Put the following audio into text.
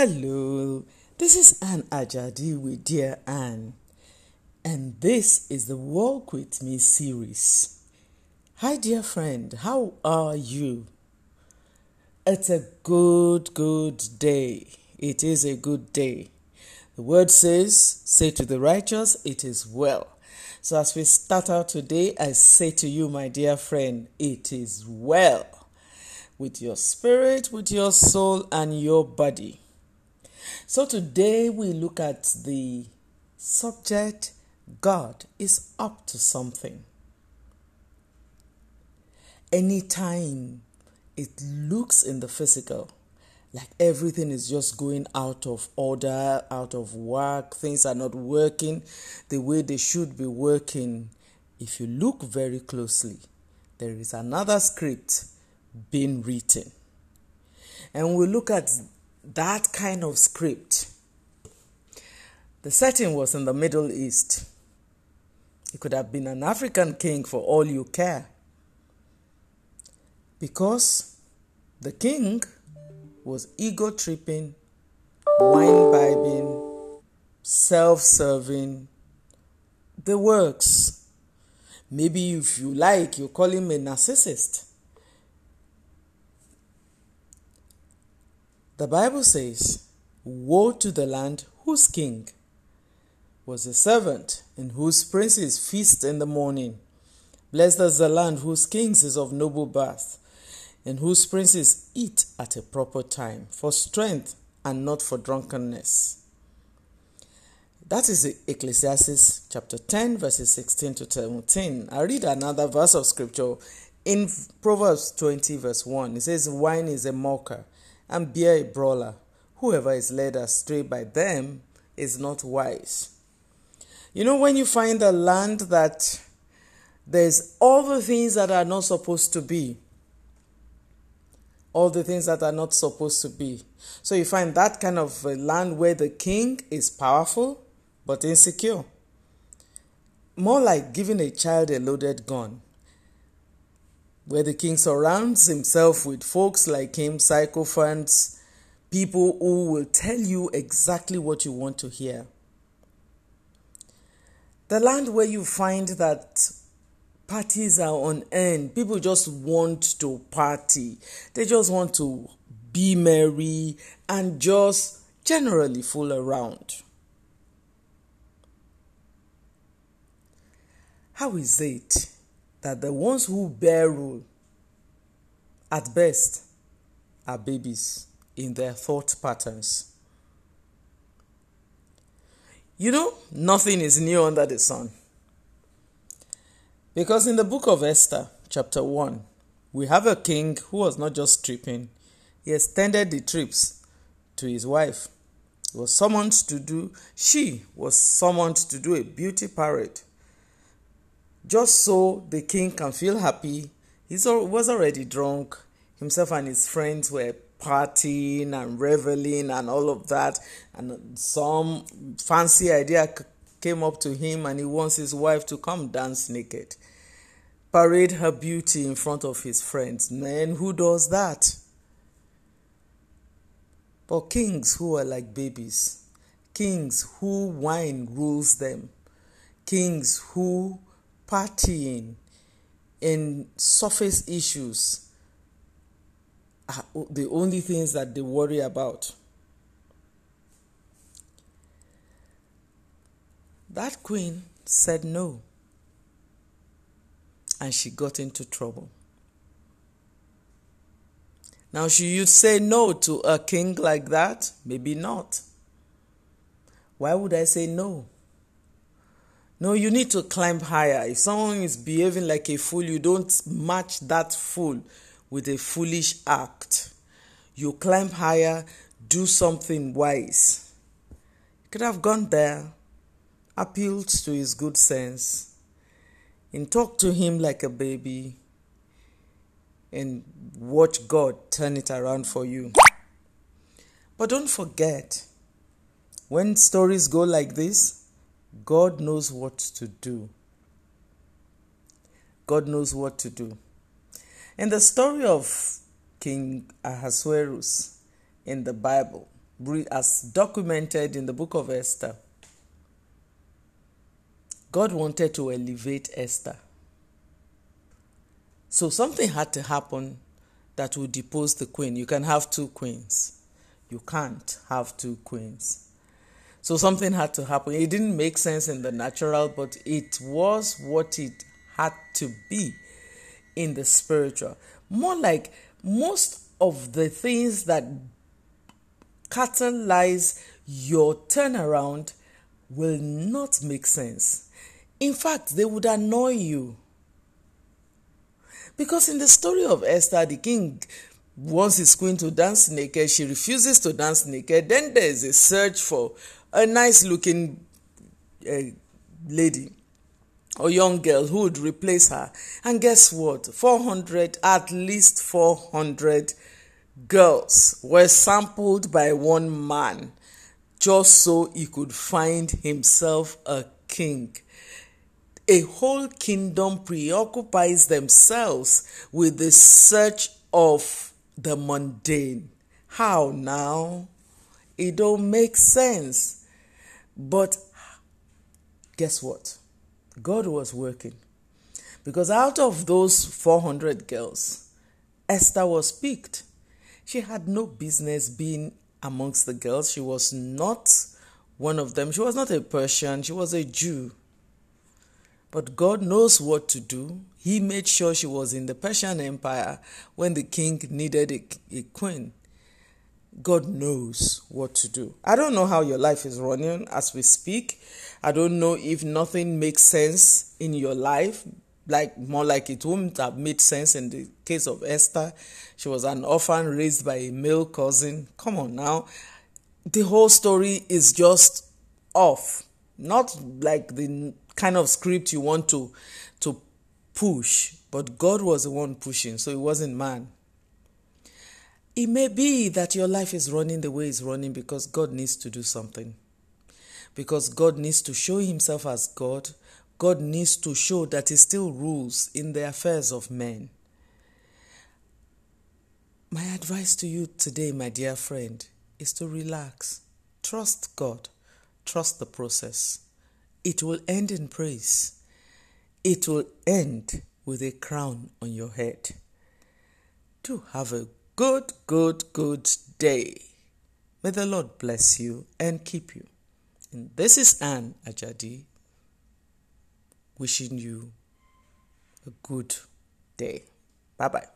Hello, this is Anne Ajadi with Dear Anne, and this is the Walk With Me series. Hi, dear friend, how are you? It's a good, good day. It is a good day. The word says, Say to the righteous, it is well. So, as we start out today, I say to you, my dear friend, it is well with your spirit, with your soul, and your body. So today we look at the subject God is up to something. Anytime it looks in the physical like everything is just going out of order, out of work, things are not working the way they should be working. If you look very closely, there is another script being written. And we look at that kind of script. The setting was in the Middle East. It could have been an African king for all you care. Because the king was ego tripping, wine bibbing, self serving, the works. Maybe if you like, you call him a narcissist. The Bible says, Woe to the land whose king was a servant, and whose princes feast in the morning. Blessed is the land whose kings is of noble birth, and whose princes eat at a proper time, for strength and not for drunkenness. That is Ecclesiastes chapter 10, verses 16 to 17. I read another verse of scripture in Proverbs 20, verse 1. It says, Wine is a mocker and bear a brawler. Whoever is led astray by them is not wise. You know, when you find a land that there's all the things that are not supposed to be, all the things that are not supposed to be. So you find that kind of a land where the king is powerful but insecure. More like giving a child a loaded gun where the king surrounds himself with folks like him, sycophants, people who will tell you exactly what you want to hear. The land where you find that parties are on end, people just want to party, they just want to be merry and just generally fool around. How is it that the ones who bear rule at best are babies in their thought patterns. You know, nothing is new under the sun. Because in the book of Esther, chapter 1, we have a king who was not just tripping, he extended the trips to his wife. He was summoned to do, she was summoned to do a beauty parade just so the king can feel happy. He was already drunk. Himself and his friends were partying and reveling and all of that. And some fancy idea came up to him, and he wants his wife to come dance naked, parade her beauty in front of his friends. Man, who does that? But kings who are like babies, kings who wine rules them, kings who partying and surface issues are the only things that they worry about. That queen said no, and she got into trouble. Now, should you say no to a king like that? Maybe not. Why would I say no? No, you need to climb higher. If someone is behaving like a fool, you don't match that fool with a foolish act. You climb higher, do something wise. You could have gone there, appealed to his good sense, and talked to him like a baby, and watch God turn it around for you. But don't forget, when stories go like this, God knows what to do. God knows what to do. In the story of King Ahasuerus in the Bible, as documented in the book of Esther, God wanted to elevate Esther. So something had to happen that would depose the queen. You can have two queens. You can't have two queens. So something had to happen. It didn't make sense in the natural, but it was what it had to be in the spiritual. More like most of the things that catalyze your turnaround will not make sense. In fact, they would annoy you. Because in the story of Esther, the king wants his queen to dance naked. She refuses to dance naked. Then there is a search for a nice looking uh, lady or young girl who would replace her. And guess what? 400, at least 400 girls were sampled by one man just so he could find himself a king. A whole kingdom preoccupies themselves with the search of the mundane. How now? It don't make sense. But guess what? God was working. Because out of those 400 girls, Esther was picked. She had no business being amongst the girls. She was not one of them. She was not a Persian, she was a Jew. But God knows what to do. He made sure she was in the Persian Empire when the king needed a, a queen. God knows what to do. I don't know how your life is running as we speak. I don't know if nothing makes sense in your life like more like it wouldn't have made sense in the case of Esther. She was an orphan raised by a male cousin. Come on now. The whole story is just off. Not like the kind of script you want to to push, but God was the one pushing, so it wasn't man. It may be that your life is running the way it's running because God needs to do something. Because God needs to show himself as God God needs to show that He still rules in the affairs of men. My advice to you today, my dear friend, is to relax. Trust God. Trust the process. It will end in praise. It will end with a crown on your head. Do have a good, good, good day. May the Lord bless you and keep you. And this is Anne Ajadi wishing you a good day. Bye bye.